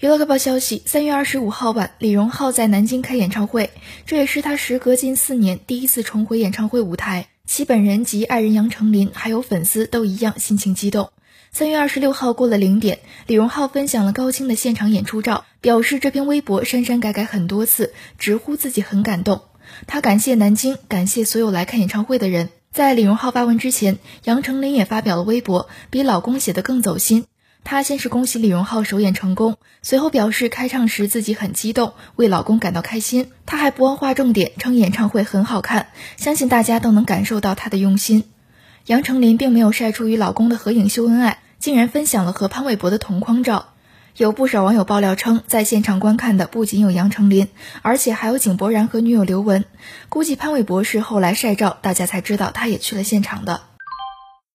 娱乐快报消息：三月二十五号晚，李荣浩在南京开演唱会，这也是他时隔近四年第一次重回演唱会舞台。其本人及爱人杨丞琳还有粉丝都一样心情激动。三月二十六号过了零点，李荣浩分享了高清的现场演出照，表示这篇微博删删改改很多次，直呼自己很感动。他感谢南京，感谢所有来看演唱会的人。在李荣浩发文之前，杨丞琳也发表了微博，比老公写的更走心。她先是恭喜李荣浩首演成功，随后表示开唱时自己很激动，为老公感到开心。她还不忘划重点，称演唱会很好看，相信大家都能感受到她的用心。杨丞琳并没有晒出与老公的合影秀恩爱，竟然分享了和潘玮柏的同框照。有不少网友爆料称，在现场观看的不仅有杨丞琳，而且还有井柏然和女友刘雯。估计潘玮柏是后来晒照，大家才知道他也去了现场的。